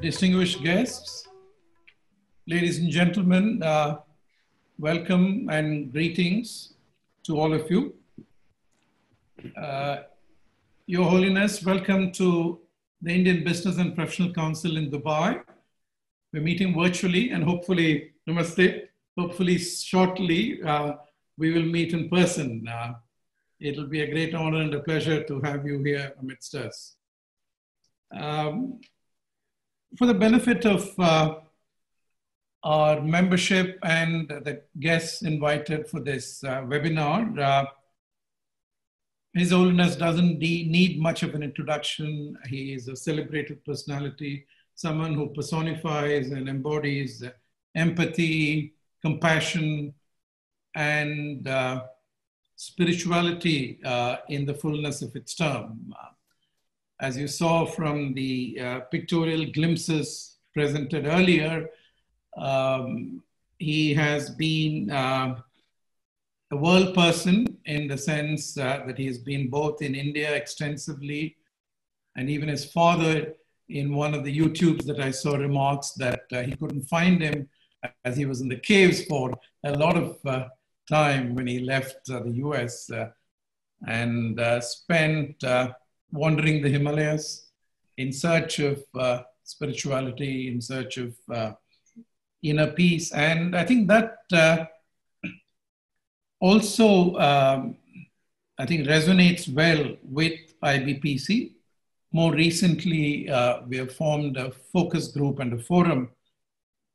distinguished guests, ladies and gentlemen, uh, welcome and greetings to all of you. Uh, Your Holiness, welcome to the Indian Business and Professional Council in Dubai. We're meeting virtually and hopefully, namaste, hopefully shortly uh, we will meet in person. Uh, it'll be a great honor and a pleasure to have you here amidst us. Um, for the benefit of uh, our membership and the guests invited for this uh, webinar, uh, His Holiness doesn't need much of an introduction. He is a celebrated personality, someone who personifies and embodies empathy, compassion, and uh, spirituality uh, in the fullness of its term as you saw from the uh, pictorial glimpses presented earlier, um, he has been uh, a world person in the sense uh, that he has been both in India extensively, and even his father, in one of the YouTubes that I saw, remarks that uh, he couldn't find him as he was in the caves for a lot of uh, time when he left uh, the US and spent wandering the Himalayas in search of uh, spirituality, in search of uh, inner peace. And I think that uh, also, um, I think, resonates well with IBPC. More recently, uh, we have formed a focus group and a forum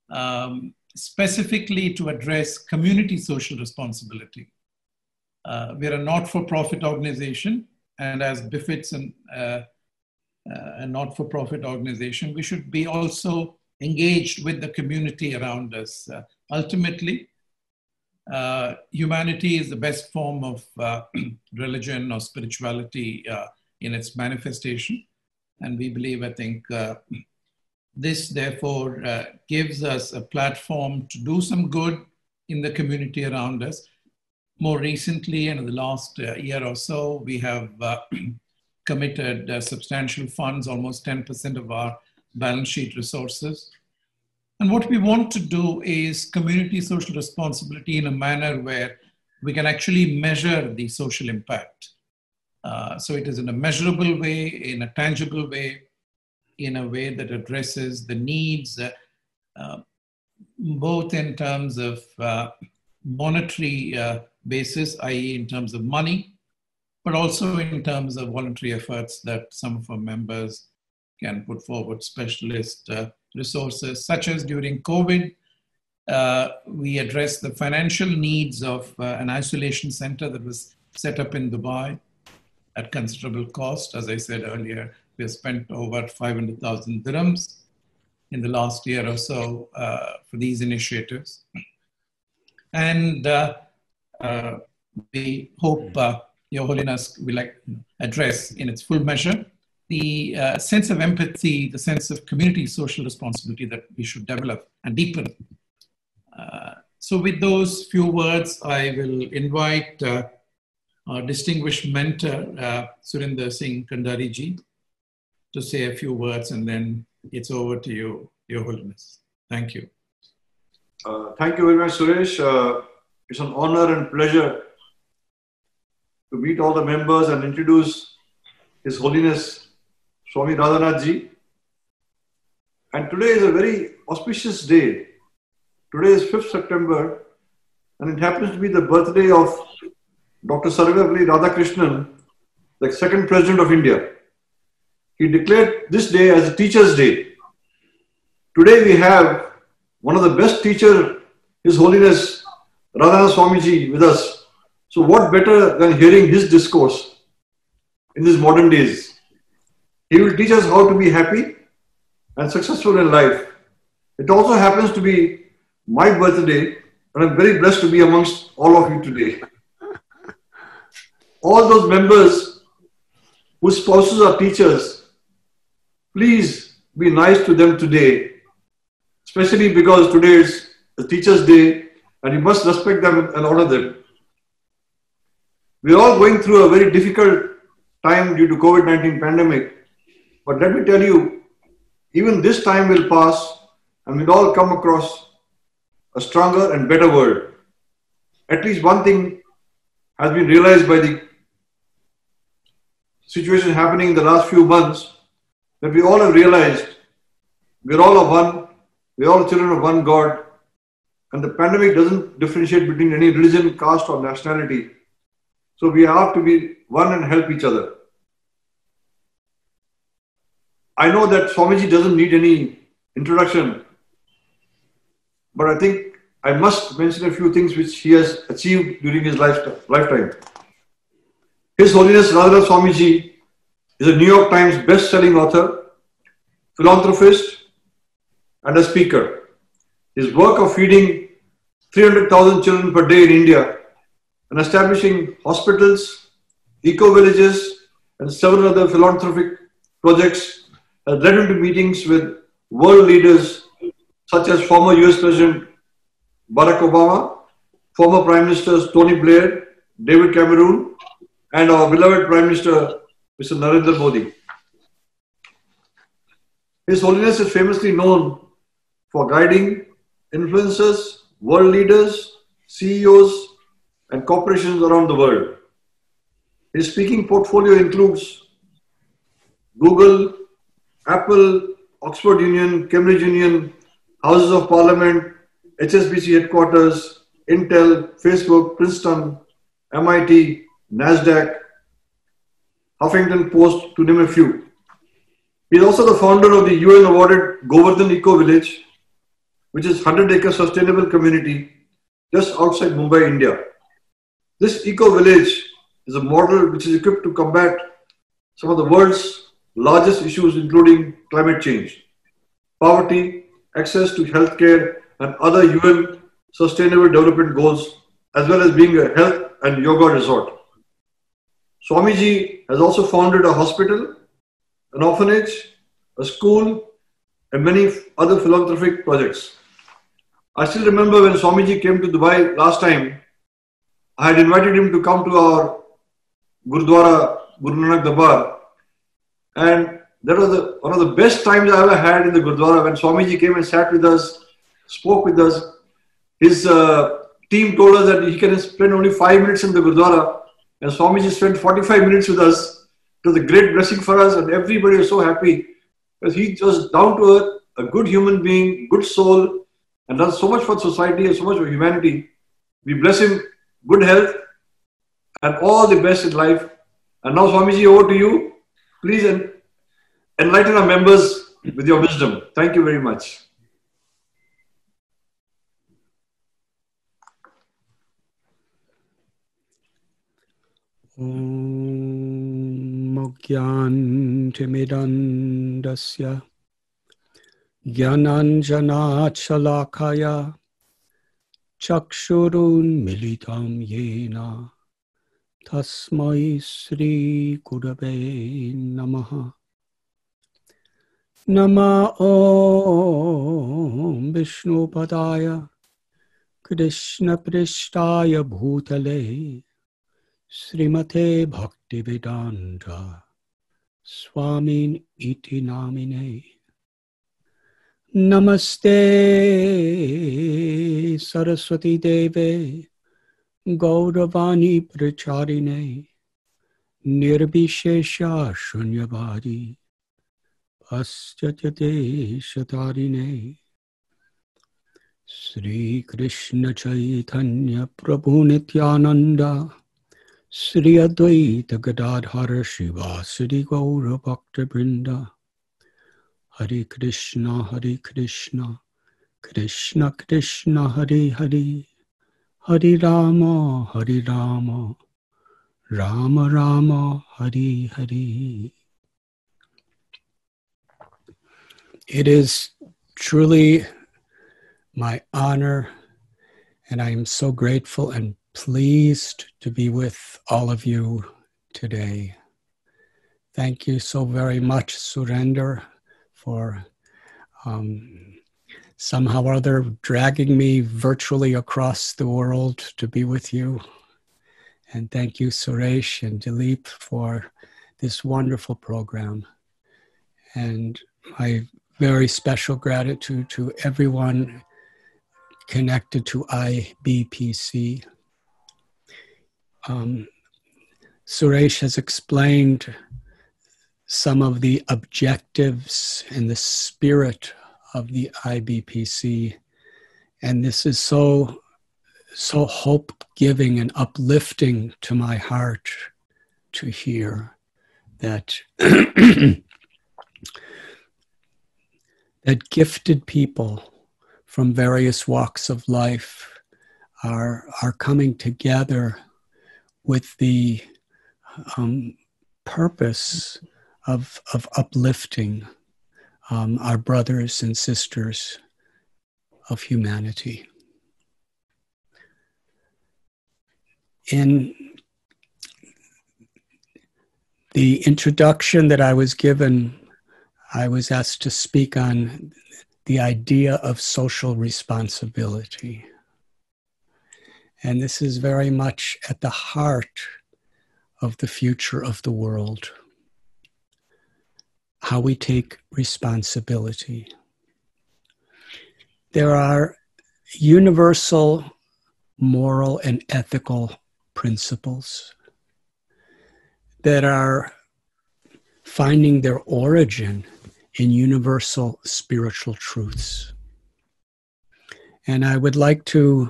um, specifically to address community social responsibility. Uh, we're a not for profit organization and as befits an, uh, uh, a not for profit organization, we should be also engaged with the community around us. Uh, ultimately, uh, humanity is the best form of uh, religion or spirituality uh, in its manifestation. And we believe, I think, this therefore gives us a platform to do some good in the community around us more recently, and in the last uh, year or so, we have uh, committed uh, substantial funds, almost 10% of our balance sheet resources. And what we want to do is community social responsibility in a manner where we can actually measure the social impact. Uh, so it is in a measurable way, in a tangible way, in a way that addresses the needs, uh, uh, both in terms of monetary basis, i.e., in terms of money, but also in terms of voluntary efforts that some of our members can put forward specialist uh, resources, such as during COVID. Uh, we addressed the financial needs of uh, an isolation center that was set up in Dubai at considerable cost. As I said earlier, we have spent over 500,000 dirhams in the last year or so uh, for these initiatives. And uh, uh, we hope uh, Your Holiness will like, address in its full measure the uh, sense of empathy, the sense of community social responsibility that we should develop and deepen. Uh, so, with those few words, I will invite uh, our distinguished mentor, uh, Surinder Singh Kandari ji, to say a few words and then it's over to you, Your Holiness. Thank you. Uh, thank you very much, Suresh. It's an honor and pleasure to meet all the members and introduce His Holiness Swami Radhanath Ji. And today is a very auspicious day. Today is 5th September, and it happens to be the birthday of Dr. Sarvepalli Radhakrishnan, the second president of India. He declared this day as a Teacher's Day. Today we have one of the best teachers, His Holiness Radhanath Swamiji with us. So, what better than hearing his discourse in these modern days? He will teach us how to be happy and successful in life. It also happens to be my birthday, and I'm very blessed to be amongst all of you today. All those members whose spouses are teachers, please be nice to them today, especially because today is the Teachers' Day and you must respect them and honor them. We're all going through a very difficult time due to COVID-19 pandemic. But let me tell you, even this time will pass and we'll all come across a stronger and better world. At least one thing has been realized by the situation happening in the last few months that we all have realized we're all of one, we're all children of one God, and the pandemic doesn't differentiate between any religion, caste, or nationality. So we have to be one and help each other. I know that Swamiji doesn't need any introduction, but I think I must mention a few things which he has achieved during his lifetime. His Holiness Radha Swamiji is a New York Times best-selling author, philanthropist, and a speaker. His work of feeding 300,000 children per day in India and establishing hospitals, eco-villages, and several other philanthropic projects has led him to meetings with world leaders such as former US President Barack Obama, former Prime Ministers Tony Blair, David Cameron, and our beloved Prime Minister Mr. Narendra Modi. His Holiness is famously known for guiding influencers, world leaders, CEOs, and corporations around the world. His speaking portfolio includes Google, Apple, Oxford Union, Cambridge Union, Houses of Parliament, HSBC headquarters, Intel, Facebook, Princeton, MIT, NASDAQ, Huffington Post, to name a few. He is also the founder of the UN awarded Govardhan Eco Village, which is 100 acre sustainable community just outside Mumbai, India. This eco village is a model which is equipped to combat some of the world's largest issues, including climate change, poverty, access to healthcare, and other UN Sustainable Development Goals, as well as being a health and yoga resort. Swamiji has also founded a hospital, an orphanage, a school, and many other philanthropic projects. I still remember when Swamiji came to Dubai last time, I had invited him to come to our Gurdwara, Guru Nanak and that was the, one of the best times I ever had in the Gurdwara when Swamiji came and sat with us, spoke with us. His uh, team told us that he can spend only five minutes in the Gurdwara and Swamiji spent 45 minutes with us. It was a great blessing for us, and everybody was so happy because he was down to earth, a good human being, good soul, and done so much for society and so much for humanity. We bless him, good health, and all the best in life. And now, Swamiji, over to you. Please enlighten our members with your wisdom. Thank you very much. ज्ञानतिमिदन्दस्य ज्ञानाञ्जनाच्छलाकय चक्षुरुन्मिलितं येन। तस्मै श्रीगुरवे नमः। नम ॐ विष्णुपदाय कृष्णपृष्ठाय भूतले श्रीमते भक्तिवेदान्त स्वामिन् इति नामिने। नमस्ते, सरस्वती देवे, गौरवाणी प्रचारिणे निर्विशेषा शून्यवादी पश्चते शतारिणे श्रीकृष्ण चैतन्य प्रभु Nityanand Shri Advaita Gadadhar Shiva Shri गौरभक्तवृंदा Hare Krishna Hare Krishna. Krishna Krishna Hare Hare. Hare Rama Hare Rama. Rama Rama Hare Hare. It is truly my honor and I am so grateful and pleased to be with all of you today. Thank you so very much, Surender, for um, somehow or other dragging me virtually across the world to be with you. And thank you, Suresh and Dilip, for this wonderful program. And I very special gratitude to everyone connected to IBPC. Um, Suresh has explained some of the objectives and the spirit of the IBPC. And this is so, so hope giving and uplifting to my heart to hear that, that gifted people from various walks of life are, are coming together with the um, purpose of, of uplifting um, our brothers and sisters of humanity. In the introduction that I was given, I was asked to speak on the idea of social responsibility. And this is very much at the heart of the future of the world how we take responsibility. There are universal moral and ethical principles that are finding their origin in universal spiritual truths. And I would like to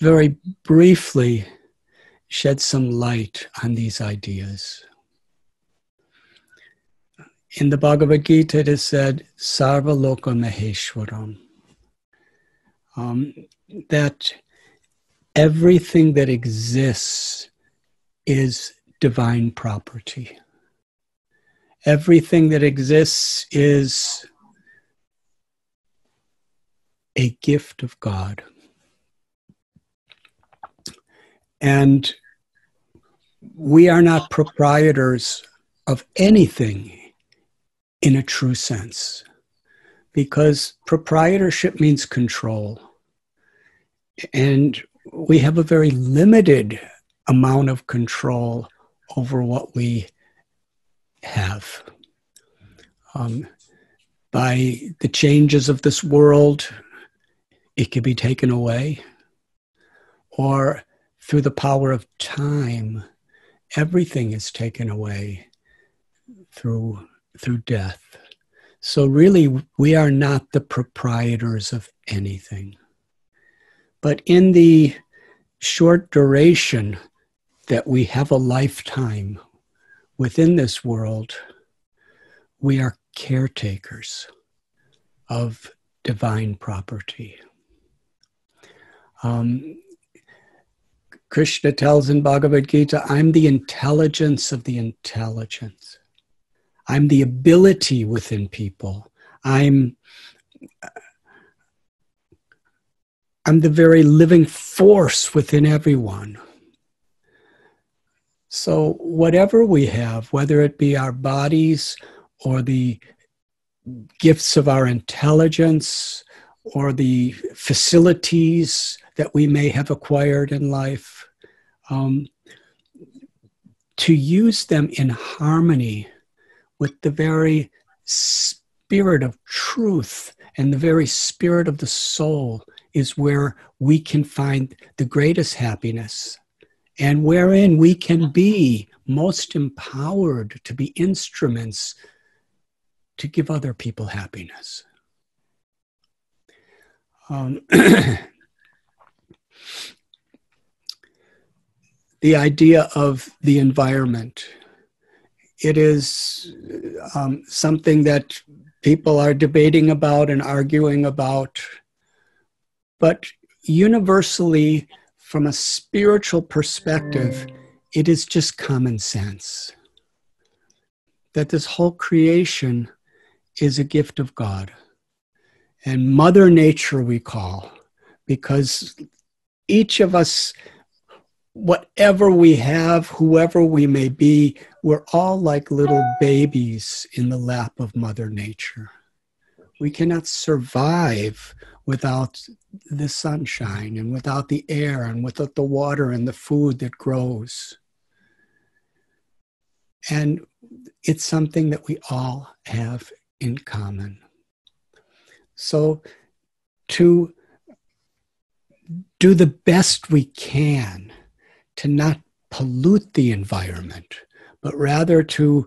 very briefly shed some light on these ideas. In the Bhagavad Gita, it is said, Sarva Loka Maheshwaram, um, that everything that exists is divine property. Everything that exists is a gift of God. And we are not proprietors of anything in a true sense, because proprietorship means control. And we have a very limited amount of control over what we have. Um, by the changes of this world, it can be taken away. Or through the power of time, everything is taken away through through death. So, really, we are not the proprietors of anything. But in the short duration that we have a lifetime within this world, we are caretakers of divine property. Um, Krishna tells in Bhagavad Gita, I'm the intelligence of the intelligence. I'm the ability within people. I'm I'm the very living force within everyone. So, whatever we have, whether it be our bodies or the gifts of our intelligence or the facilities that we may have acquired in life, um, to use them in harmony with the very spirit of truth and the very spirit of the soul is where we can find the greatest happiness and wherein we can be most empowered to be instruments to give other people happiness. Um, the idea of the environment it is um, something that people are debating about and arguing about. But universally, from a spiritual perspective, it is just common sense that this whole creation is a gift of God. And Mother Nature, we call, because each of us whatever we have, whoever we may be, we're all like little babies in the lap of Mother Nature. We cannot survive without the sunshine and without the air and without the water and the food that grows. And it's something that we all have in common. So, to do the best we can to not pollute the environment, but rather to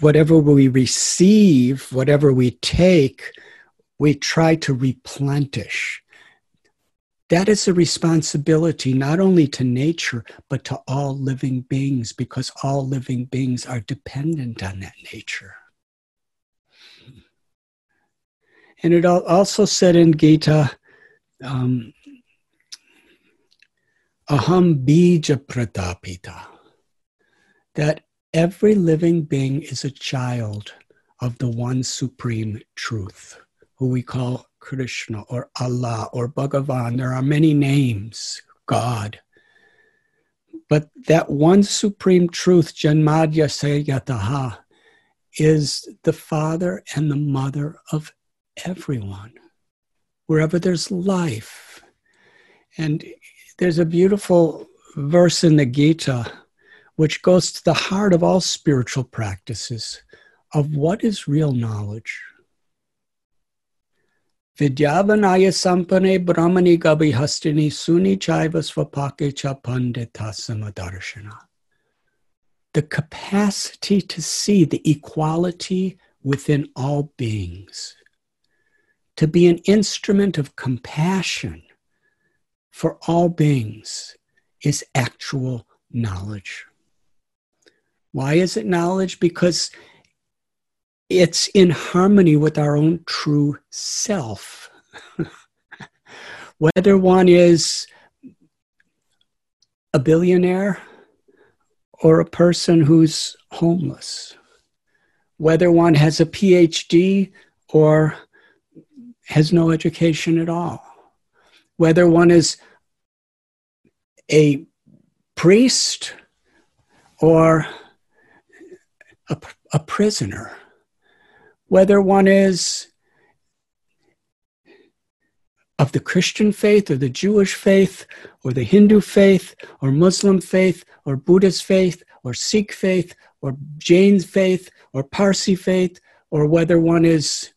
whatever we receive, whatever we take, we try to replenish. That is a responsibility not only to nature, but to all living beings, because all living beings are dependent on that nature. And it also said in Gita, um, Aham bija pratapita, that every living being is a child of the one supreme truth, who we call Krishna or Allah or Bhagavan. There are many names, God. But that one supreme truth, Janmadya Sayataha, is the father and the mother of everyone, wherever there's life. And there's a beautiful verse in the Gita which goes to the heart of all spiritual practices of what is real knowledge. Vidyavanaya sampane brahmani gabi hastini suni chaiva svapake cha panditasamadarsana. The capacity to see the equality within all beings to be an instrument of compassion for all beings is actual knowledge. Why is it knowledge? Because it's in harmony with our own true self. Whether one is a billionaire or a person who's homeless, whether one has a PhD or has no education at all. Whether one is a priest or a, a prisoner, whether one is of the Christian faith or the Jewish faith or the Hindu faith or Muslim faith or Buddhist faith or Sikh faith or Jain faith or Parsi faith or whether one is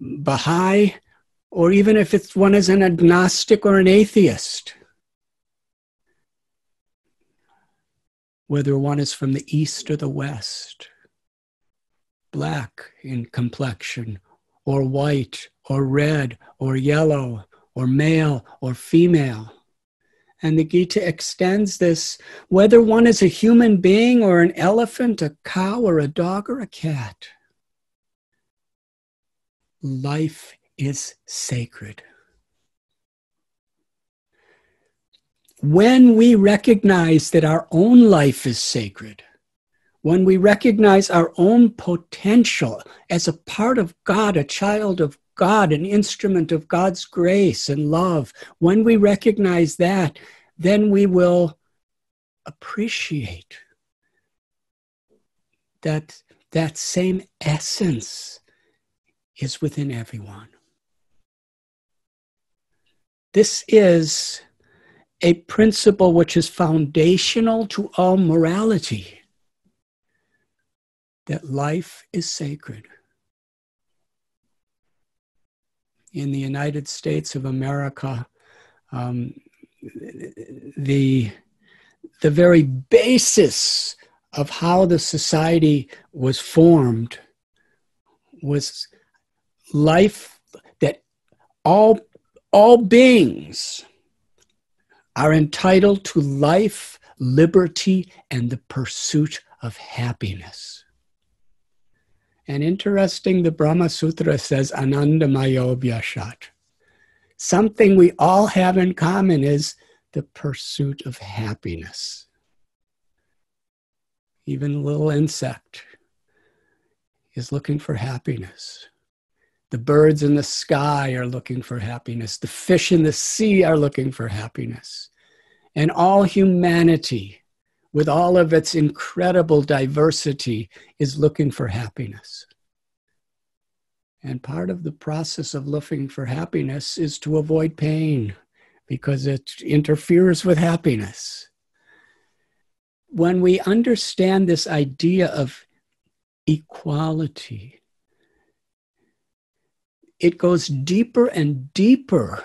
Baha'i, or even if it's one is an agnostic or an atheist. Whether one is from the east or the west, black in complexion, or white, or red, or yellow, or male, or female. And the Gita extends this whether one is a human being or an elephant, a cow, or a dog, or a cat life is sacred. When we recognize that our own life is sacred, when we recognize our own potential as a part of God, a child of God, an instrument of God's grace and love, when we recognize that, then we will appreciate that that same essence is within everyone. This is a principle which is foundational to all morality that life is sacred. In the United States of America, um, the, the very basis of how the society was formed was life that all all beings are entitled to life, liberty, and the pursuit of happiness. And interesting, the Brahma Sutra says, Anandamayo Vyashat. Something we all have in common is the pursuit of happiness. Even a little insect is looking for happiness. The birds in the sky are looking for happiness. The fish in the sea are looking for happiness. And all humanity, with all of its incredible diversity, is looking for happiness. And part of the process of looking for happiness is to avoid pain because it interferes with happiness. When we understand this idea of equality, it goes deeper and deeper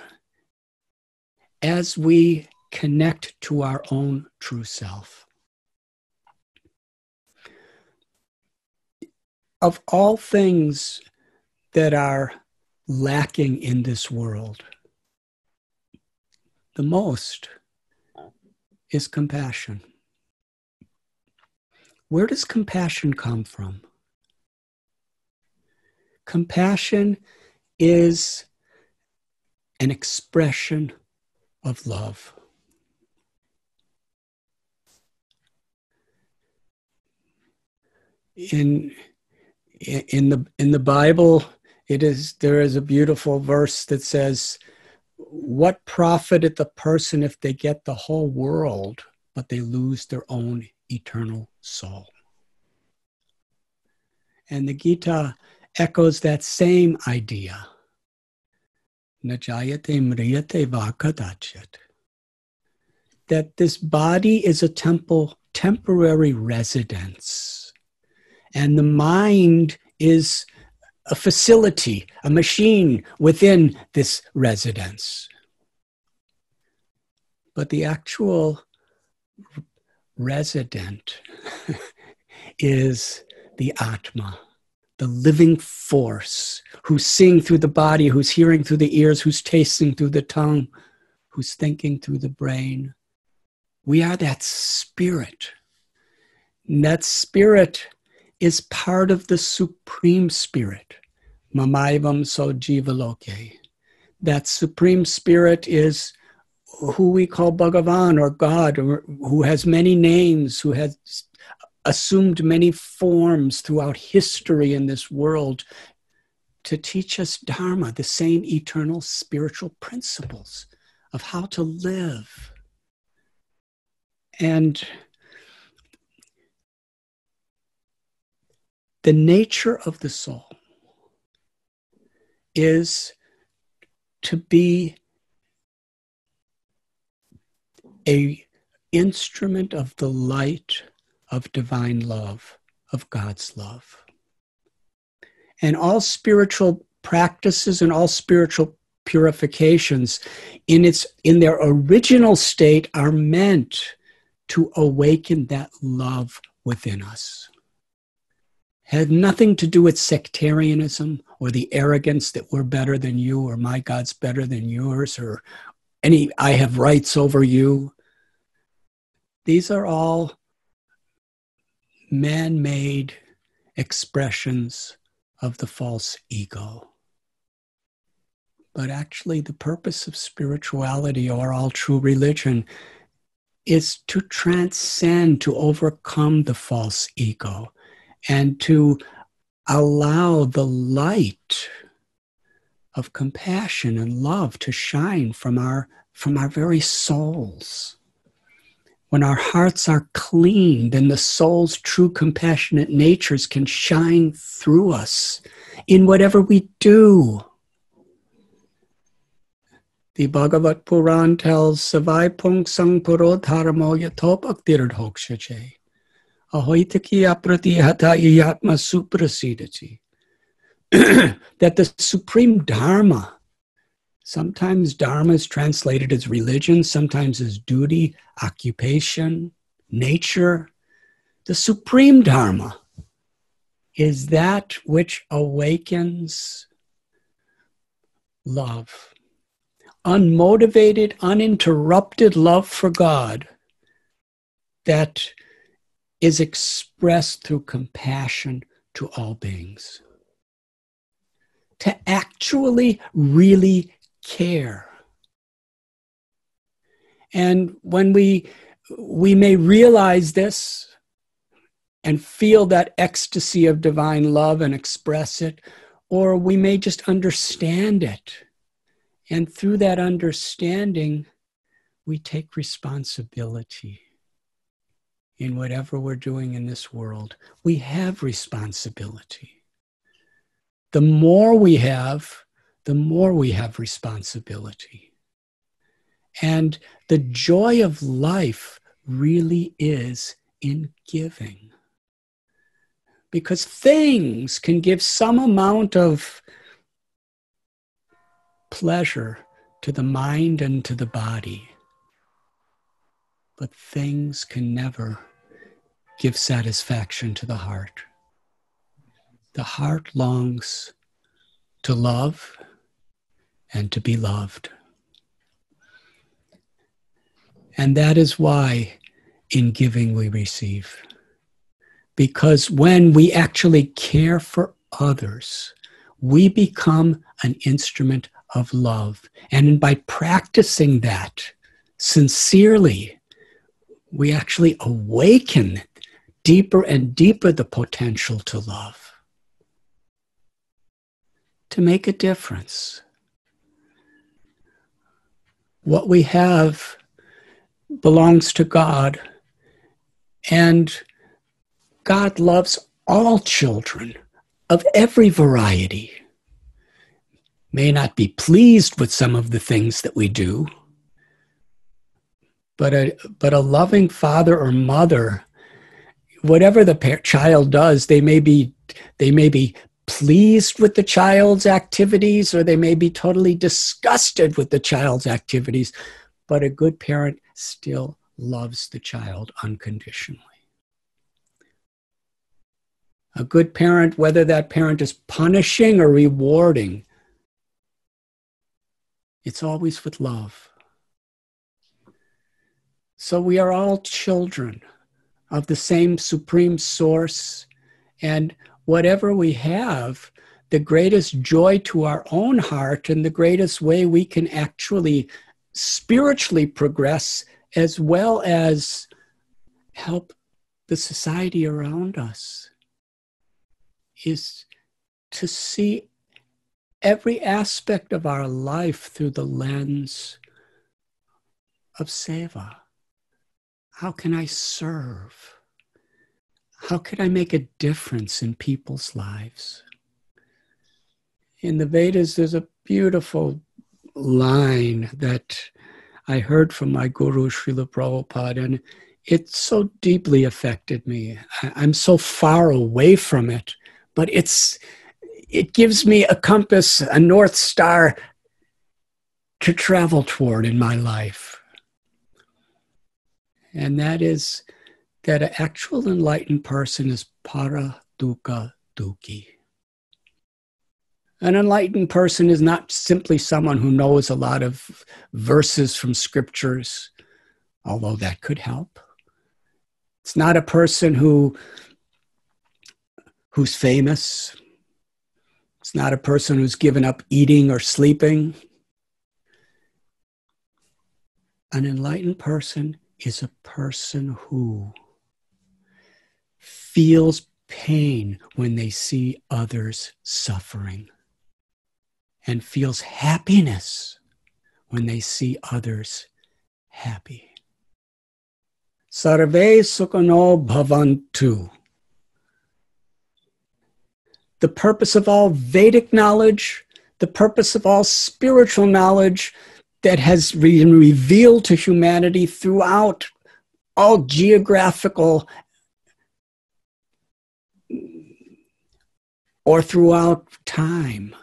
as we connect to our own true self. Of all things that are lacking in this world, the most is compassion. Where does compassion come from? Compassion is an expression of love. In, in the in the Bible, it is there is a beautiful verse that says, "What profiteth the person if they get the whole world, but they lose their own eternal soul?" And the Gita echoes that same idea. Najayate mriyate vakadachyat. That this body is a temple, temporary residence. And the mind is a facility, a machine within this residence. But the actual resident is the Atma the living force who's seeing through the body, who's hearing through the ears, who's tasting through the tongue, who's thinking through the brain. We are that spirit. And that spirit is part of the supreme spirit. Mamaivam so jivaloke. That supreme spirit is who we call Bhagavan or God, or who has many names, who has assumed many forms throughout history in this world to teach us Dharma, the same eternal spiritual principles of how to live. And the nature of the soul is to be a instrument of the light of divine love, of God's love. And all spiritual practices and all spiritual purifications in its in their original state are meant to awaken that love within us had nothing to do with sectarianism or the arrogance that we're better than you or my god's better than yours or any i have rights over you these are all man made expressions of the false ego. But actually, the purpose of spirituality or all true religion is to transcend, to overcome the false ego, and to allow the light of compassion and love to shine from our, from our very souls. When our hearts are clean, then the soul's true compassionate natures can shine through us in whatever we do. The Bhagavat Puran tells Savai Pung Sang Puro Dharmo aprati hata yatma suprasidati. That the supreme Dharma Sometimes Dharma is translated as religion, sometimes as duty, occupation, nature. The supreme Dharma is that which awakens love. Unmotivated, uninterrupted love for God that is expressed through compassion to all beings. To actually, really care. And when we we may realize this and feel that ecstasy of divine love and express it, or we may just understand it. And through that understanding, we take responsibility in whatever we're doing in this world. We have responsibility. The more we have, the more we have responsibility. And the joy of life really is in giving. Because things can give some amount of pleasure to the mind and to the body. But things can never give satisfaction to the heart. The heart longs to love and to be loved. And that is why in giving we receive. Because when we actually care for others, we become an instrument of love. And by practicing that sincerely, we actually awaken deeper and deeper the potential to love, to make a difference. What we have belongs to God, and God loves all children of every variety. May not be pleased with some of the things that we do, but a, but a loving father or mother, whatever the child does, they may be they may be pleased with the child's activities or they may be totally disgusted with the child's activities, but a good parent still loves the child unconditionally. A good parent, whether that parent is punishing or rewarding, it's always with love. So we are all children of the same supreme source, and whatever we have, the greatest joy to our own heart and the greatest way we can actually spiritually progress as well as help the society around us is to see every aspect of our life through the lens of seva. How can I serve? How could I make a difference in people's lives? In the Vedas, there's a beautiful line that I heard from my guru, Srila Prabhupada, and it so deeply affected me. I'm so far away from it, but it's it gives me a compass, a north star to travel toward in my life. And that is that an actual enlightened person is para dukkha dukhi. An enlightened person is not simply someone who knows a lot of verses from scriptures, although that could help. It's not a person who who's famous. It's not a person who's given up eating or sleeping. An enlightened person is a person who feels pain when they see others suffering and feels happiness when they see others happy. Sarve sukhino bhavantu. The purpose of all Vedic knowledge, the purpose of all spiritual knowledge that has been revealed to humanity throughout all geographical or throughout time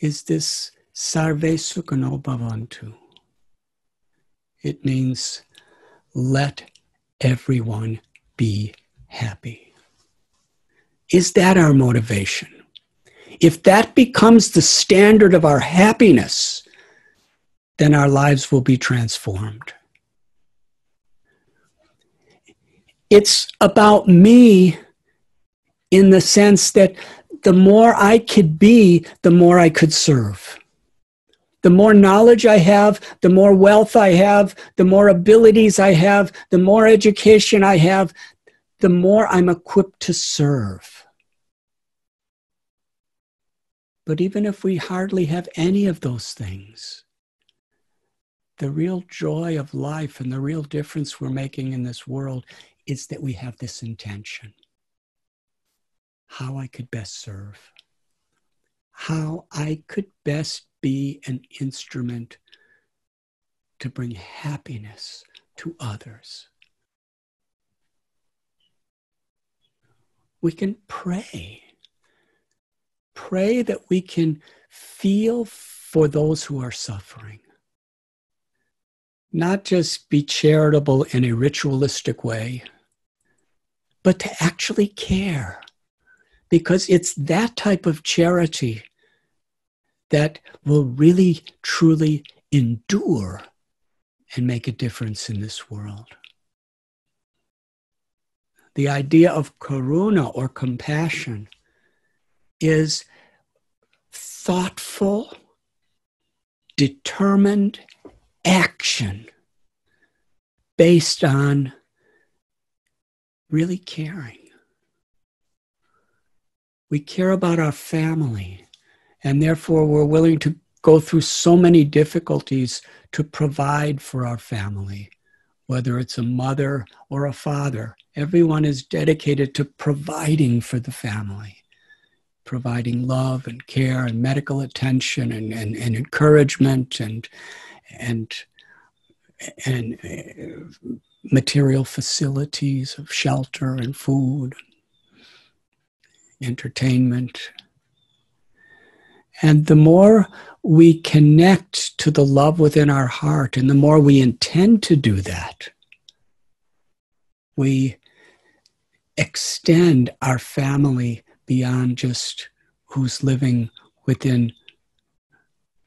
is this sarve sukhino bhavantu. It means let everyone be happy. Is that our motivation? If that becomes the standard of our happiness, then our lives will be transformed. It's about me in the sense that the more I could be, the more I could serve. The more knowledge I have, the more wealth I have, the more abilities I have, the more education I have, the more I'm equipped to serve. But even if we hardly have any of those things, the real joy of life and the real difference we're making in this world is that we have this intention how I could best serve, how I could best be an instrument to bring happiness to others. We can pray. Pray that we can feel for those who are suffering. Not just be charitable in a ritualistic way, but to actually care. Because it's that type of charity that will really, truly endure and make a difference in this world. The idea of karuna or compassion is thoughtful, determined action based on really caring. We care about our family, and therefore we're willing to go through so many difficulties to provide for our family, whether it's a mother or a father. Everyone is dedicated to providing for the family, providing love and care and medical attention and, and, and encouragement and, and, and uh, material facilities of shelter and food, entertainment. And the more we connect to the love within our heart, and the more we intend to do that, we extend our family beyond just who's living within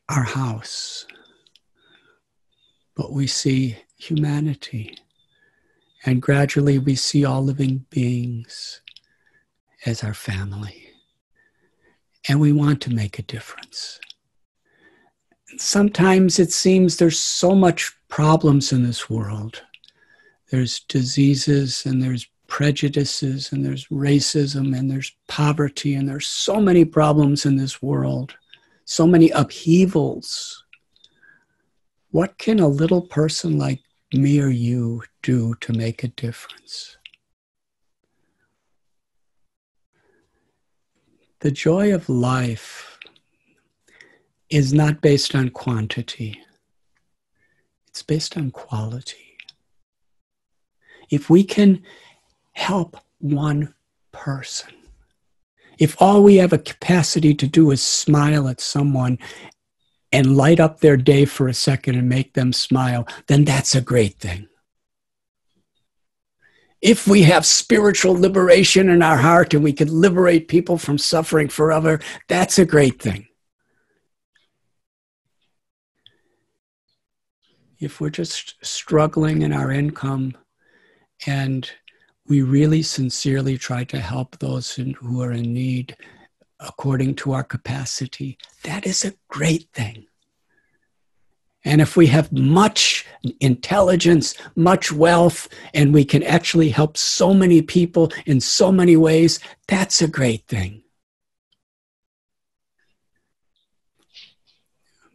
our house. But we see humanity, and gradually we see all living beings as our family. And we want to make a difference sometimes it seems there's so much problems in this world. There's diseases and there's prejudices and there's racism and there's poverty and there's so many problems in this world, so many upheavals. What can a little person like me or you do to make a difference? The joy of life is not based on quantity, it's based on quality. If we can help one person, if all we have a capacity to do is smile at someone and light up their day for a second and make them smile, then that's a great thing. If we have spiritual liberation in our heart and we can liberate people from suffering forever, that's a great thing. if we're just struggling in our income and we really sincerely try to help those who are in need according to our capacity, that is a great thing. And if we have much intelligence, much wealth, and we can actually help so many people in so many ways, that's a great thing.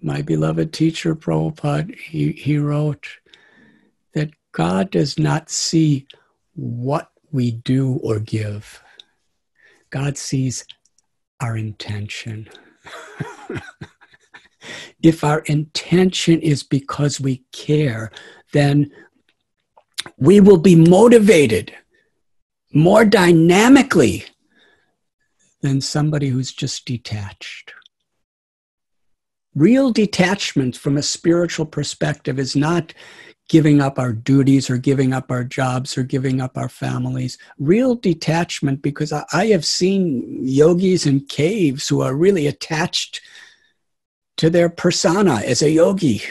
my beloved teacher Prabhupada, he, he wrote that God does not see what we do or give. God sees our intention. if our intention is because we care, then we will be motivated more dynamically than somebody who's just detached. Real detachment from a spiritual perspective is not giving up our duties or giving up our jobs or giving up our families. Real detachment, because I, have seen yogis in caves who are really attached to their persona as a yogi.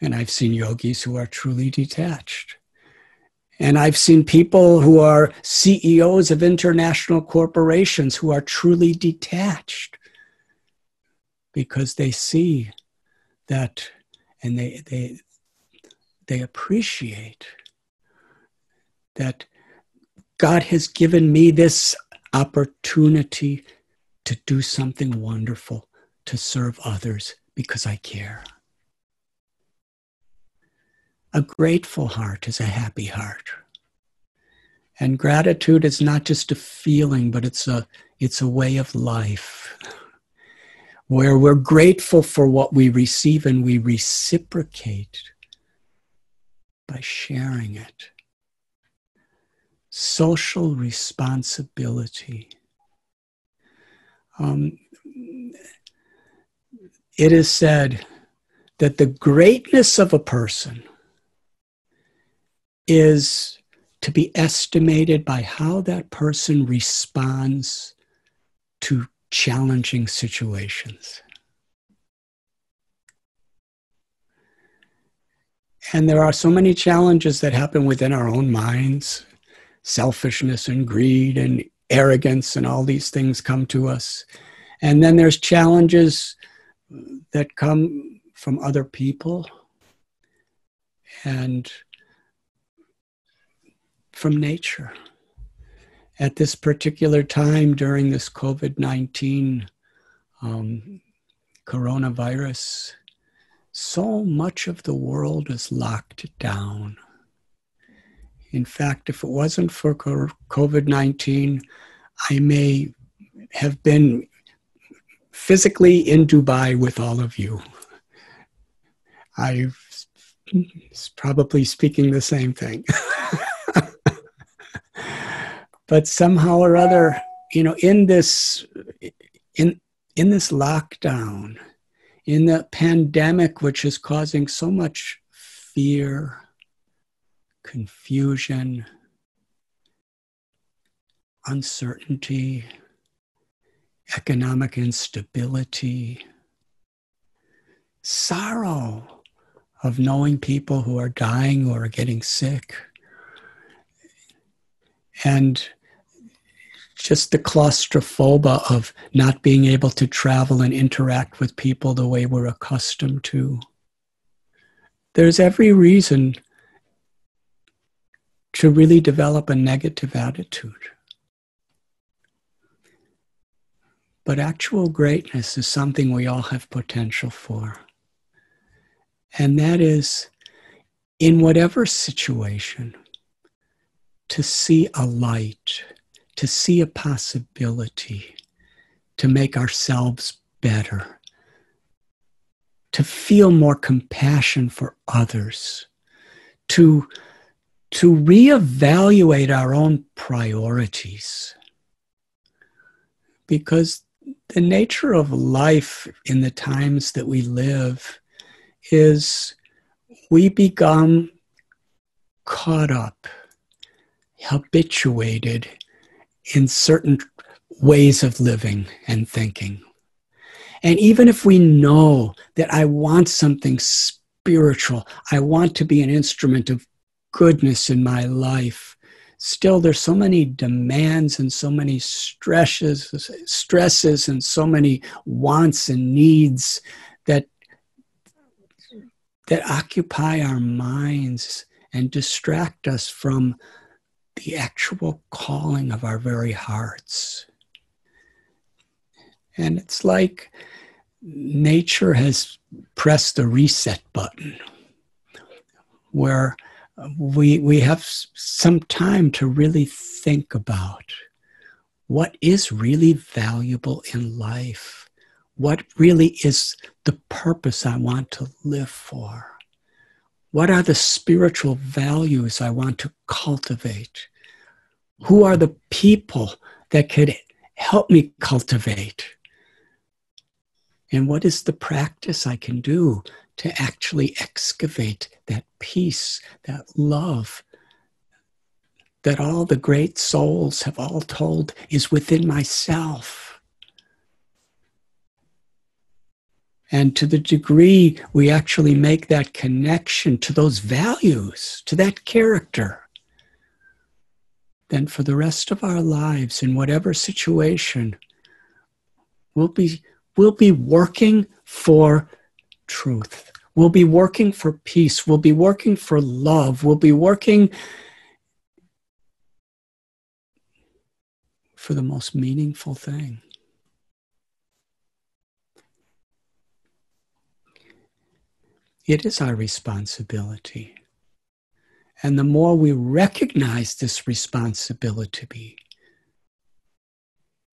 And I've seen yogis who are truly detached. And I've seen people who are CEOs of international corporations who are truly detached because they see that and they, they, they appreciate that God has given me this opportunity to do something wonderful, to serve others because I care. A grateful heart is a happy heart. And gratitude is not just a feeling, but it's a, it's a way of life where we're grateful for what we receive and we reciprocate by sharing it. Social responsibility Um, it is said that the greatness of a person is to be estimated by how that person responds to challenging situations. And there are so many challenges that happen within our own minds selfishness and greed and arrogance and all these things come to us. And then there's challenges that come from other people and from nature. At this particular time during this COVID 19 um, coronavirus, so much of the world is locked down. In fact, if it wasn't for COVID 19, I may have been physically in Dubai with all of you. I was probably speaking the same thing. but somehow or other, you know, in this in in this lockdown, in the pandemic which is causing so much fear, confusion, uncertainty, economic instability, sorrow of knowing people who are dying or are getting sick, and just the claustrophobia of not being able to travel and interact with people the way we're accustomed to. There's every reason to really develop a negative attitude. But actual greatness is something we all have potential for. And that is in whatever situation, to see a light, to see a possibility, to make ourselves better, to feel more compassion for others, to, to reevaluate our own priorities. Because the nature of life in the times that we live is we become caught up, habituated in certain ways of living and thinking. And even if we know that I want something spiritual, I want to be an instrument of goodness in my life, still there's so many demands and so many stresses stresses and so many wants and needs that that occupy our minds and distract us from the actual calling of our very hearts. And it's like nature has pressed the reset button where we we have some time to really think about what is really valuable in life what really is the purpose i want to live for what are the spiritual values i want to cultivate who are the people that could help me cultivate and what is the practice i can do to actually excavate that peace, that love that all the great souls have all told is within myself. And to the degree we actually make that connection to those values, to that character, then for the rest of our lives, in whatever situation, we'll be, we'll be working for truth. We'll be working for peace. We'll be working for love. We'll be working for the most meaningful thing. It is our responsibility. And the more we recognize this responsibility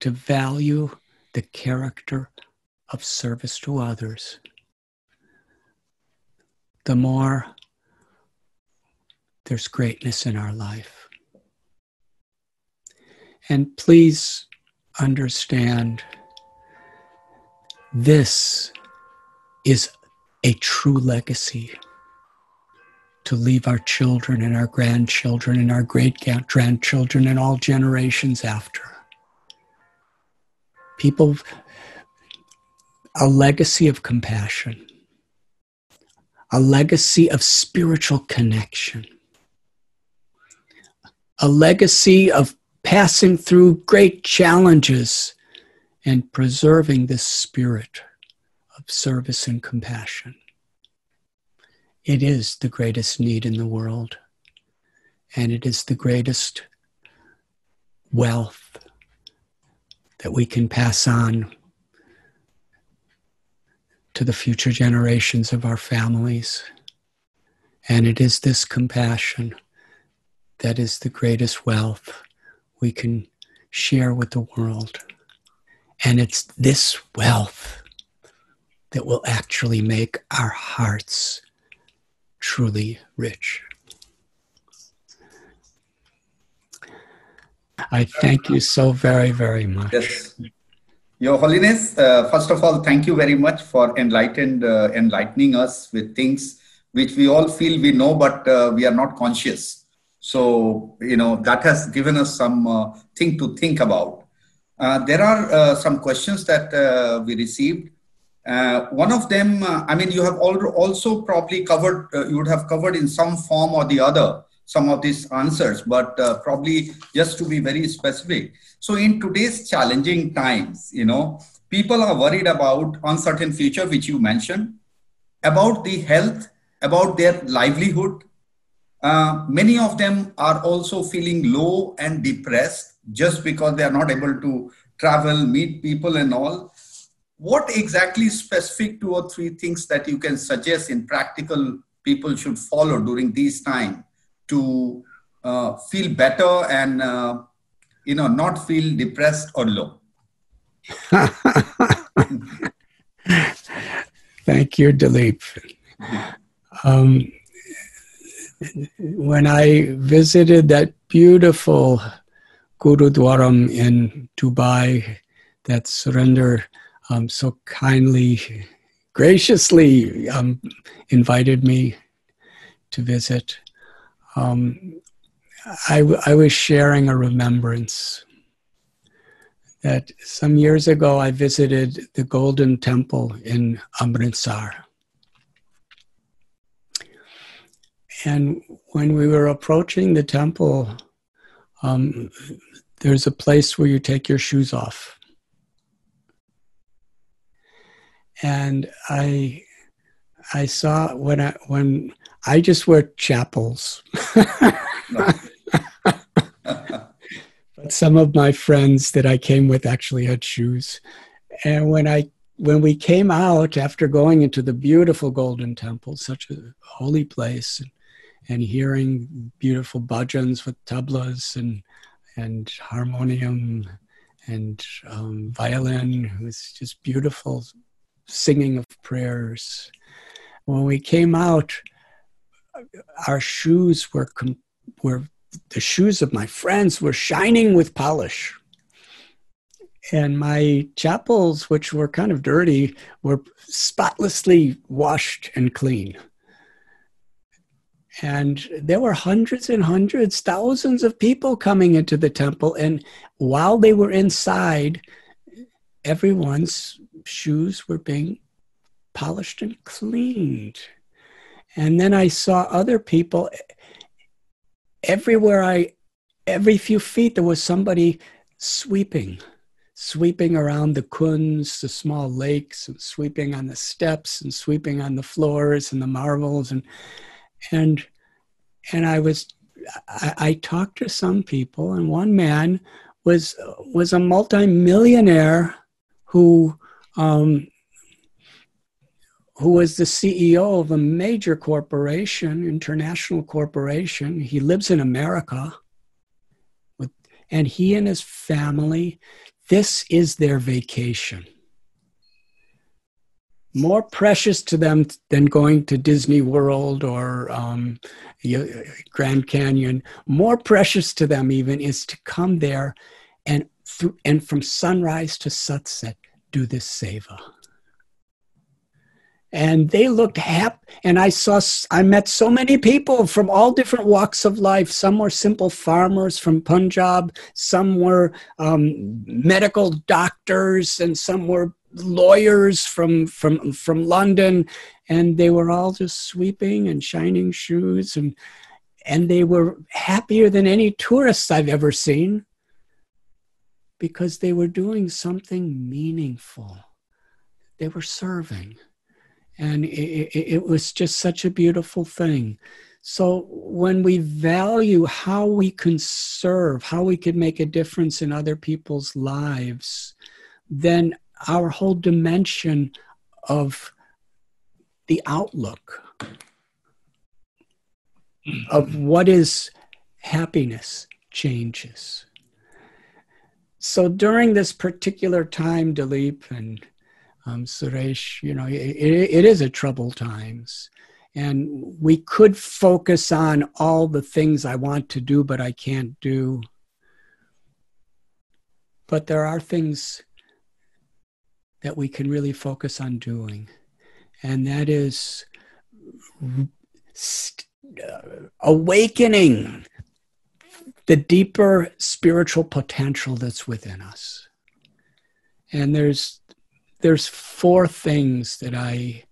to value the character of service to others, the more there's greatness in our life. And please understand This is a true legacy to leave our children and our grandchildren and our great grandchildren and all generations after. People, a legacy of compassion, a legacy of spiritual connection, a legacy of passing through great challenges and preserving this spirit of service and compassion. It is the greatest need in the world, and it is the greatest wealth that we can pass on to the future generations of our families. And it is this compassion that is the greatest wealth we can share with the world. And it's this wealth that will actually make our hearts truly rich. I thank you so very, very much. Yes. Your Holiness, uh, first of all, thank you very much for enlightened, uh, enlightening us with things which we all feel we know, but uh, we are not conscious. So, you know, that has given us some uh, thing to think about. Uh, there are uh, some questions that we received. One of them, I mean, you have also probably covered, you would have covered in some form or the other some of these answers, but uh, probably just to be very specific. So, in today's challenging times, you know, people are worried about uncertain future, which you mentioned, about the health, about their livelihood. Uh, many of them are also feeling low and depressed just because they are not able to travel, meet people, and all what exactly specific two or three things that you can suggest in practical people should follow during these time to uh, feel better and uh, you know not feel depressed or low thank you dilip um, when i visited that beautiful gurudwaram in dubai that Surinder um, so kindly, graciously um, invited me to visit. Um, I, I was sharing a remembrance that some years ago I visited the Golden Temple in Amritsar. And when we were approaching the temple, um, there's a place where you take your shoes off. and I I saw when I when I just wear chappals. but some of my friends that I came with actually had shoes. And when I when we came out after going into the beautiful golden temple, such a holy place, and, and hearing beautiful bhajans with tablas and and harmonium and um, violin, it was just beautiful singing of prayers. When we came out, our shoes were were the shoes of my friends were shining with polish. And my chappals, which were kind of dirty, were spotlessly washed and clean. And there were hundreds and hundreds, thousands of people coming into the temple. And while they were inside, everyone's shoes were being polished and cleaned. And then I saw other people everywhere I, every few feet, there was somebody sweeping, sweeping around the kunds, the small lakes, and sweeping on the steps and sweeping on the floors and the marbles. And, and, and I was, I, I talked to some people, and one man was, was a multimillionaire who um, who was the CEO of a major corporation, international corporation. He lives in America. With, and he and his family, this is their vacation. More precious to them than going to Disney World or um, Grand Canyon, more precious to them even is to come there and, through, and from sunrise to sunset, do this seva. And they looked happy and i saw i met so many people from all different walks of life. Some were simple farmers from punjab some were um, medical doctors and some were lawyers from from from london and they were all just sweeping and shining shoes and and they were happier than any tourists i've ever seen because they were doing something meaningful. They were serving and it, it, was just such a beautiful thing. So when we value how we can serve, how we can make a difference in other people's lives, then our whole dimension of the outlook of what is happiness changes. So during this particular time, Dilip and um, Suresh, you know, it, it is a troubled times. And we could focus on all the things I want to do, but I can't do. But there are things that we can really focus on doing. And that is st- uh, awakening the deeper spiritual potential that's within us. And there's there's four things that I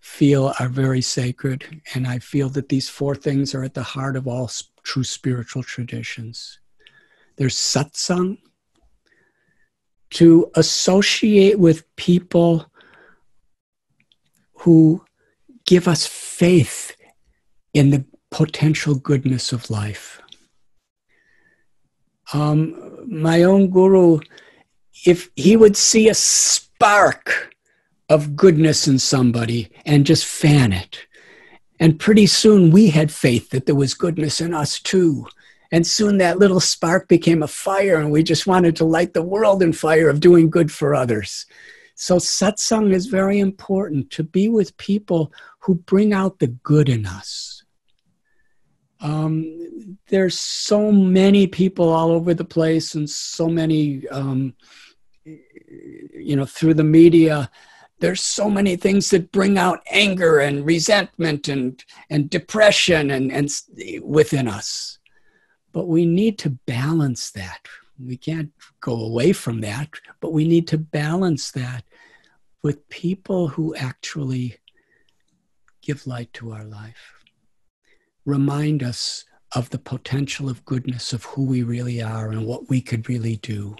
feel are very sacred, and I feel that these four things are at the heart of all true spiritual traditions. There's satsang, to associate with people who give us faith in the potential goodness of life. Um, my own guru, if he would see a spark of goodness in somebody and just fan it. And pretty soon we had faith that there was goodness in us too. And soon that little spark became a fire, and we just wanted to light the world in fire of doing good for others. So, satsang is very important to be with people who bring out the good in us. Um, there's so many people all over the place, and so many um, you know through the media there's so many things that bring out anger and resentment and and depression and and within us. But we need to balance that. We can't go away from that but we need to balance that with people who actually give light to our life. Remind us of the potential of goodness of who we really are and what we could really do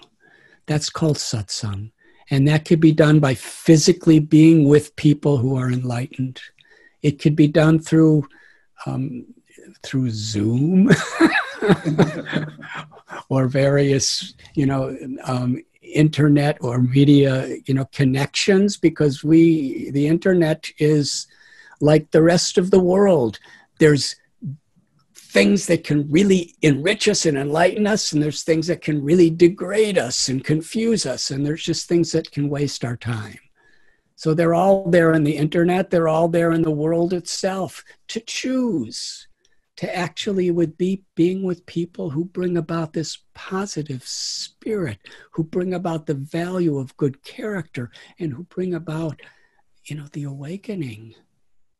that's called satsang. And that could be done by physically being with people who are enlightened. It could be done through um, through Zoom or various, you know, um, internet or media, you know, connections. Because we, the internet is like the rest of the world. There's things that can really enrich us and enlighten us, and there's things that can really degrade us and confuse us, and there's just things that can waste our time. So they're all there in the internet, they're all there in the world itself to choose to actually would be being with people who bring about this positive spirit, who bring about the value of good character, and who bring about, you know, the awakening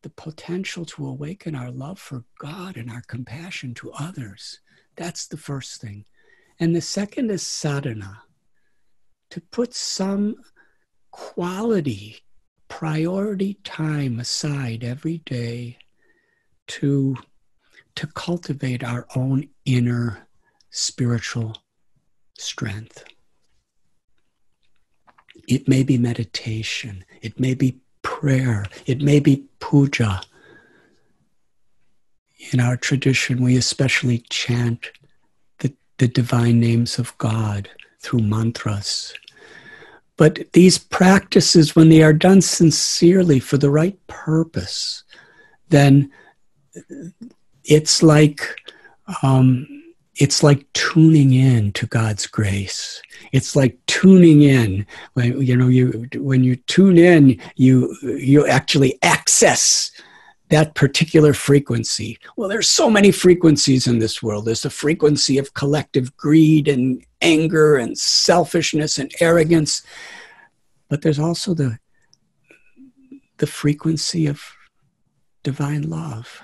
the potential to awaken our love for God and our compassion to others. That's the first thing. And the second is sadhana, to put some quality, priority time aside every day to, to cultivate our own inner spiritual strength. It may be meditation, it may be prayer, it may be puja. In our tradition, we especially chant the, the divine names of God through mantras. But these practices, when they are done sincerely for the right purpose, then it's like um, it's like tuning in to God's grace. It's like tuning in when you know you when you tune in, you you actually access that particular frequency. Well, there's so many frequencies in this world. There's the frequency of collective greed and anger and selfishness and arrogance, but there's also the the frequency of divine love.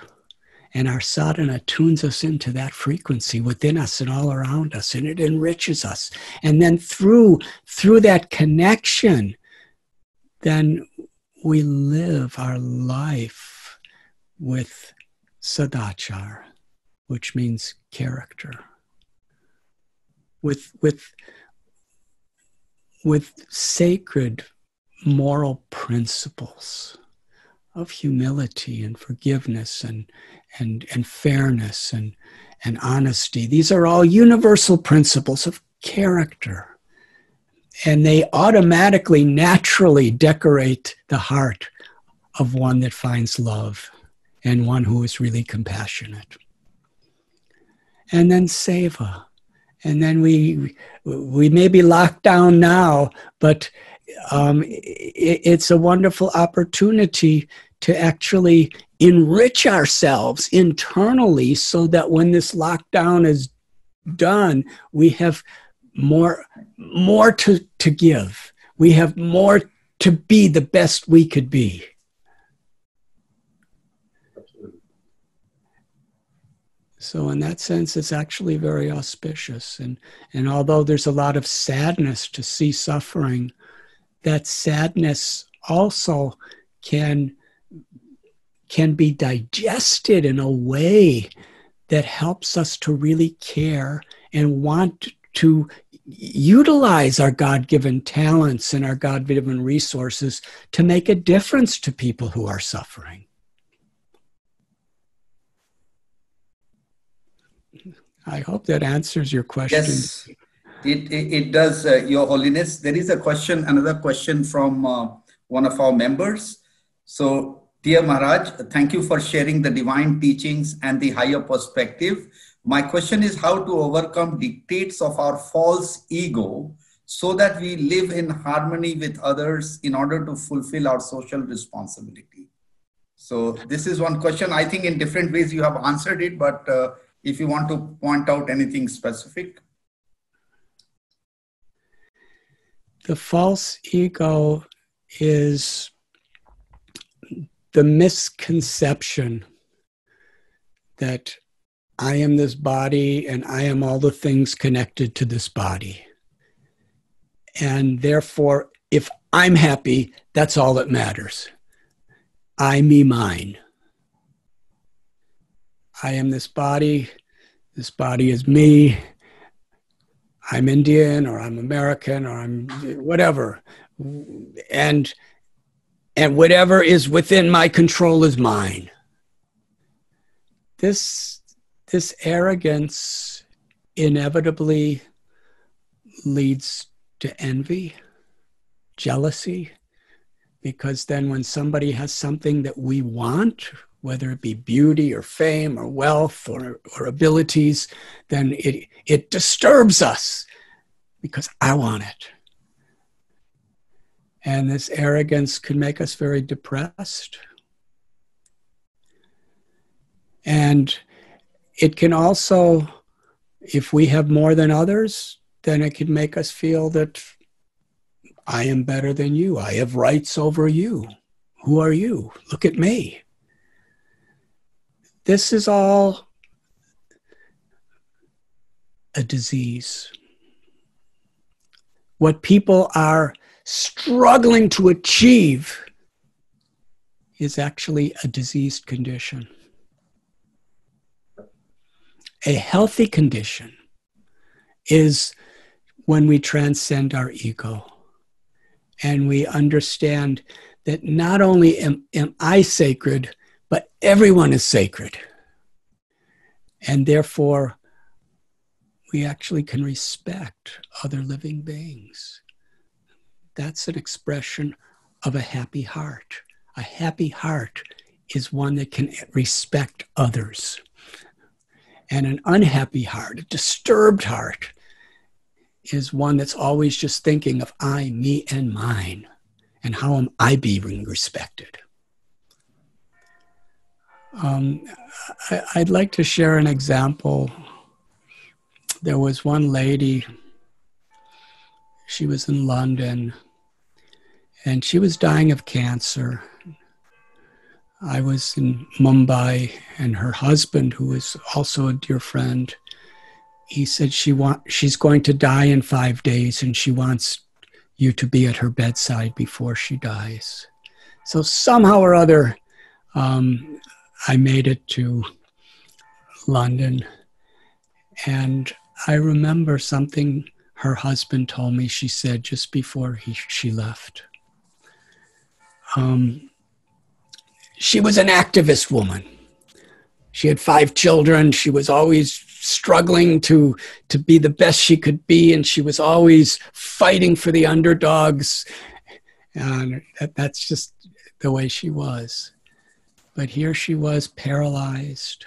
And our sadhana tunes us into that frequency within us and all around us, and it enriches us. And then through, through that connection, then we live our life with sadachar, which means character. With, with, with sacred moral principles of humility and forgiveness and, and, and fairness and, and honesty. These are all universal principles of character. And they automatically, naturally decorate the heart of one that finds love and one who is really compassionate. And then seva. And then we we may be locked down now, but um, it, it's a wonderful opportunity to actually enrich ourselves internally so that when this lockdown is done, we have more, more to, to give. We have more to be the best we could be. So in that sense, it's actually very auspicious. And, and although there's a lot of sadness to see suffering, that sadness also can can be digested in a way that helps us to really care and want to utilize our God given talents and our God given resources to make a difference to people who are suffering. I hope that answers your question. Yes, it, it, it does, uh, Your Holiness. There is a question, another question from uh, one of our members. So, dear Maharaj, thank you for sharing the divine teachings and the higher perspective. My question is how to overcome dictates of our false ego so that we live in harmony with others in order to fulfill our social responsibility. So, this is one question. I think in different ways you have answered it, but uh, if you want to point out anything specific. the false ego is the misconception that I am this body and I am all the things connected to this body. And therefore, if I'm happy, that's all that matters. I, me, mine. I am this body. This body is me. I'm Indian or I'm American or I'm whatever. And and whatever is within my control is mine. This this arrogance inevitably leads to envy, jealousy, because then when somebody has something that we want, whether it be beauty or fame or wealth or, or abilities, then it, it disturbs us because I want it. And this arrogance can make us very depressed. And it can also, if we have more than others, then it can make us feel that I am better than you. I have rights over you. Who are you? Look at me. This is all a disease. What people are struggling to achieve is actually a diseased condition. A healthy condition is when we transcend our ego and we understand that not only am, am I sacred, but everyone is sacred. And therefore, we actually can respect other living beings. That's an expression of a happy heart. A happy heart is one that can respect others. And an unhappy heart, a disturbed heart, is one that's always just thinking of I, me, and mine. And how am I being respected? Um, I, I'd like to share an example. There was one lady, she was in London, and she was dying of cancer. I was in Mumbai, and her husband, who is also a dear friend, he said she want she's going to die in five days, and she wants you to be at her bedside before she dies. So somehow or other, um, I made it to London, and I remember something her husband told me. She said just before he, she left. Um, she was an activist woman. She had five children. She was always struggling to to be the best she could be, and she was always fighting for the underdogs. And that, that's just the way she was. But here she was paralyzed.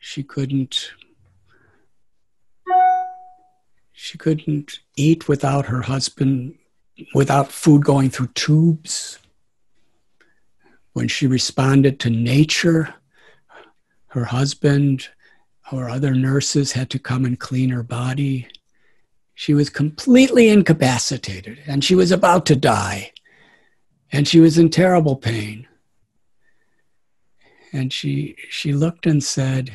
She couldn't she couldn't eat without her husband without food going through tubes when she responded to nature, her husband or other nurses had to come and clean her body. She was completely incapacitated and she was about to die. And she was in terrible pain. And she, she looked and said,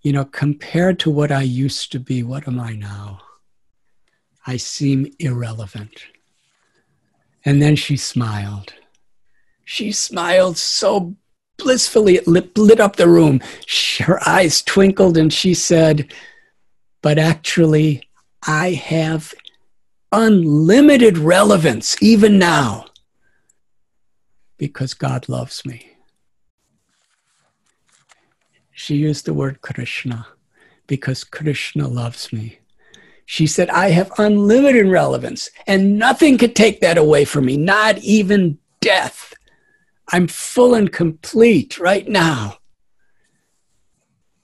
You know, compared to what I used to be, what am I now? I seem irrelevant. And then she smiled. She smiled so blissfully, it lit, lit up the room. Her eyes twinkled and she said, But actually, I have unlimited relevance even now because God loves me. She used the word Krishna because Krishna loves me. She said, I have unlimited relevance and nothing could take that away from me, not even death. I'm full and complete right now.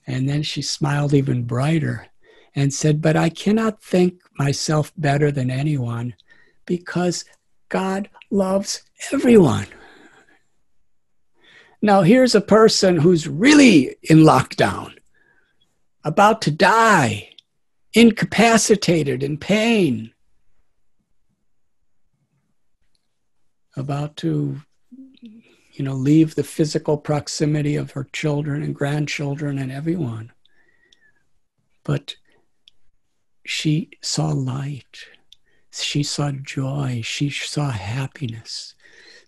And then she smiled even brighter and said, But I cannot think myself better than anyone because God loves everyone. Now, here's a person who's really in lockdown, about to die, incapacitated, in pain, about to you know, leave the physical proximity of her children and grandchildren and everyone. But she saw light, she saw joy, she saw happiness.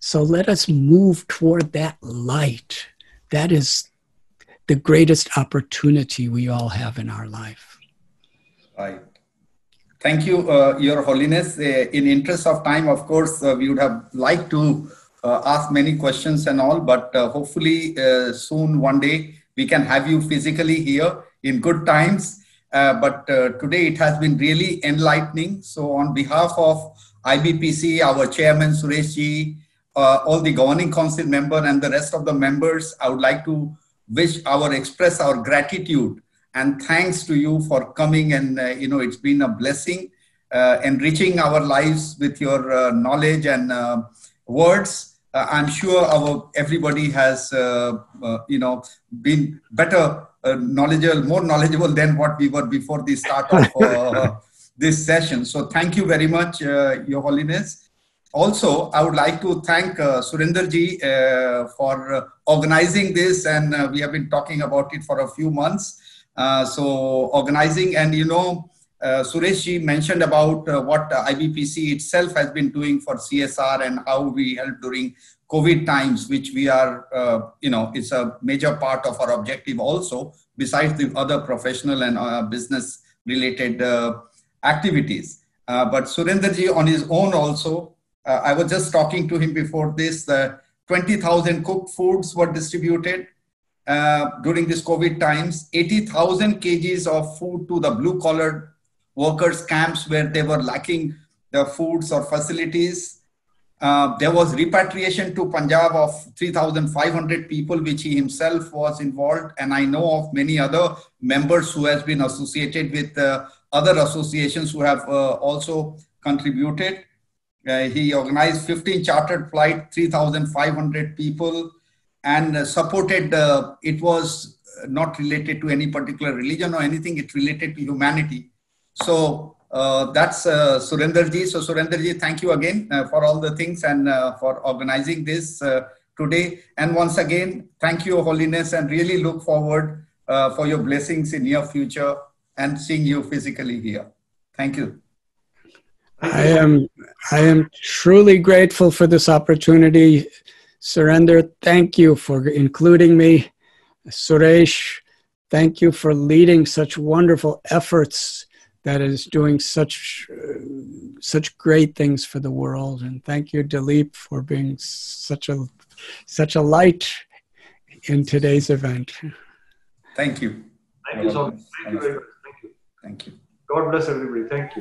So let us move toward that light. That is the greatest opportunity we all have in our life. Right. Thank you, uh, Your Holiness. Uh, in interest of time, of course, uh, we would have liked to uh, ask many questions and all, but uh, hopefully uh, soon one day we can have you physically here in good times. but today it has been really enlightening. So on behalf of IBPC, our chairman Suresh ji, all the governing council member and the rest of the members, I would like to wish our express our gratitude and thanks to you for coming and uh, you know it's been a blessing uh, enriching our lives with your uh, knowledge and words uh, I'm sure our everybody has uh, uh, you know been better knowledgeable, more knowledgeable than what we were before the start of this session. So thank you very much, Your Holiness. Also, I would like to thank uh, Surinder ji uh, for uh, organizing this, and uh, we have been talking about it for a few months. So, organizing, and you know, uh, Suresh mentioned about uh, what uh, IBPC itself has been doing for CSR and how we help during COVID times, which we are, uh, you know, it's a major part of our objective also, besides the other professional and uh, business related uh, activities. but Surinder ji on his own also, I was just talking to him before this, The 20,000 cooked foods were distributed uh, during this COVID times, 80,000 kgs of food to the blue collar workers camps where they were lacking the foods or facilities. Uh, there was repatriation to Punjab of 3,500 people, which he himself was involved. And I know of many other members who has been associated with uh, other associations who have uh, also contributed. Uh, he organized 15 chartered flight, 3,500 people, and uh, supported. Uh, it was not related to any particular religion or anything. It related to humanity so uh, that's uh, Surinder ji. So Surinder ji, thank you again for all the things and for organizing this. Today. And once again, thank you, Holiness, and really look forward uh, for your blessings in near future and seeing you physically here. Thank you. I am I am truly grateful for this opportunity. Surinder, thank you for including me. Suresh, thank you for leading such wonderful efforts that is doing such uh, such great things for the world. And thank you, Dilip, for being such a such a light in today's event. Thank you. Thank you so much. Thank you very much. Thank you. Thank you. God bless everybody. Thank you.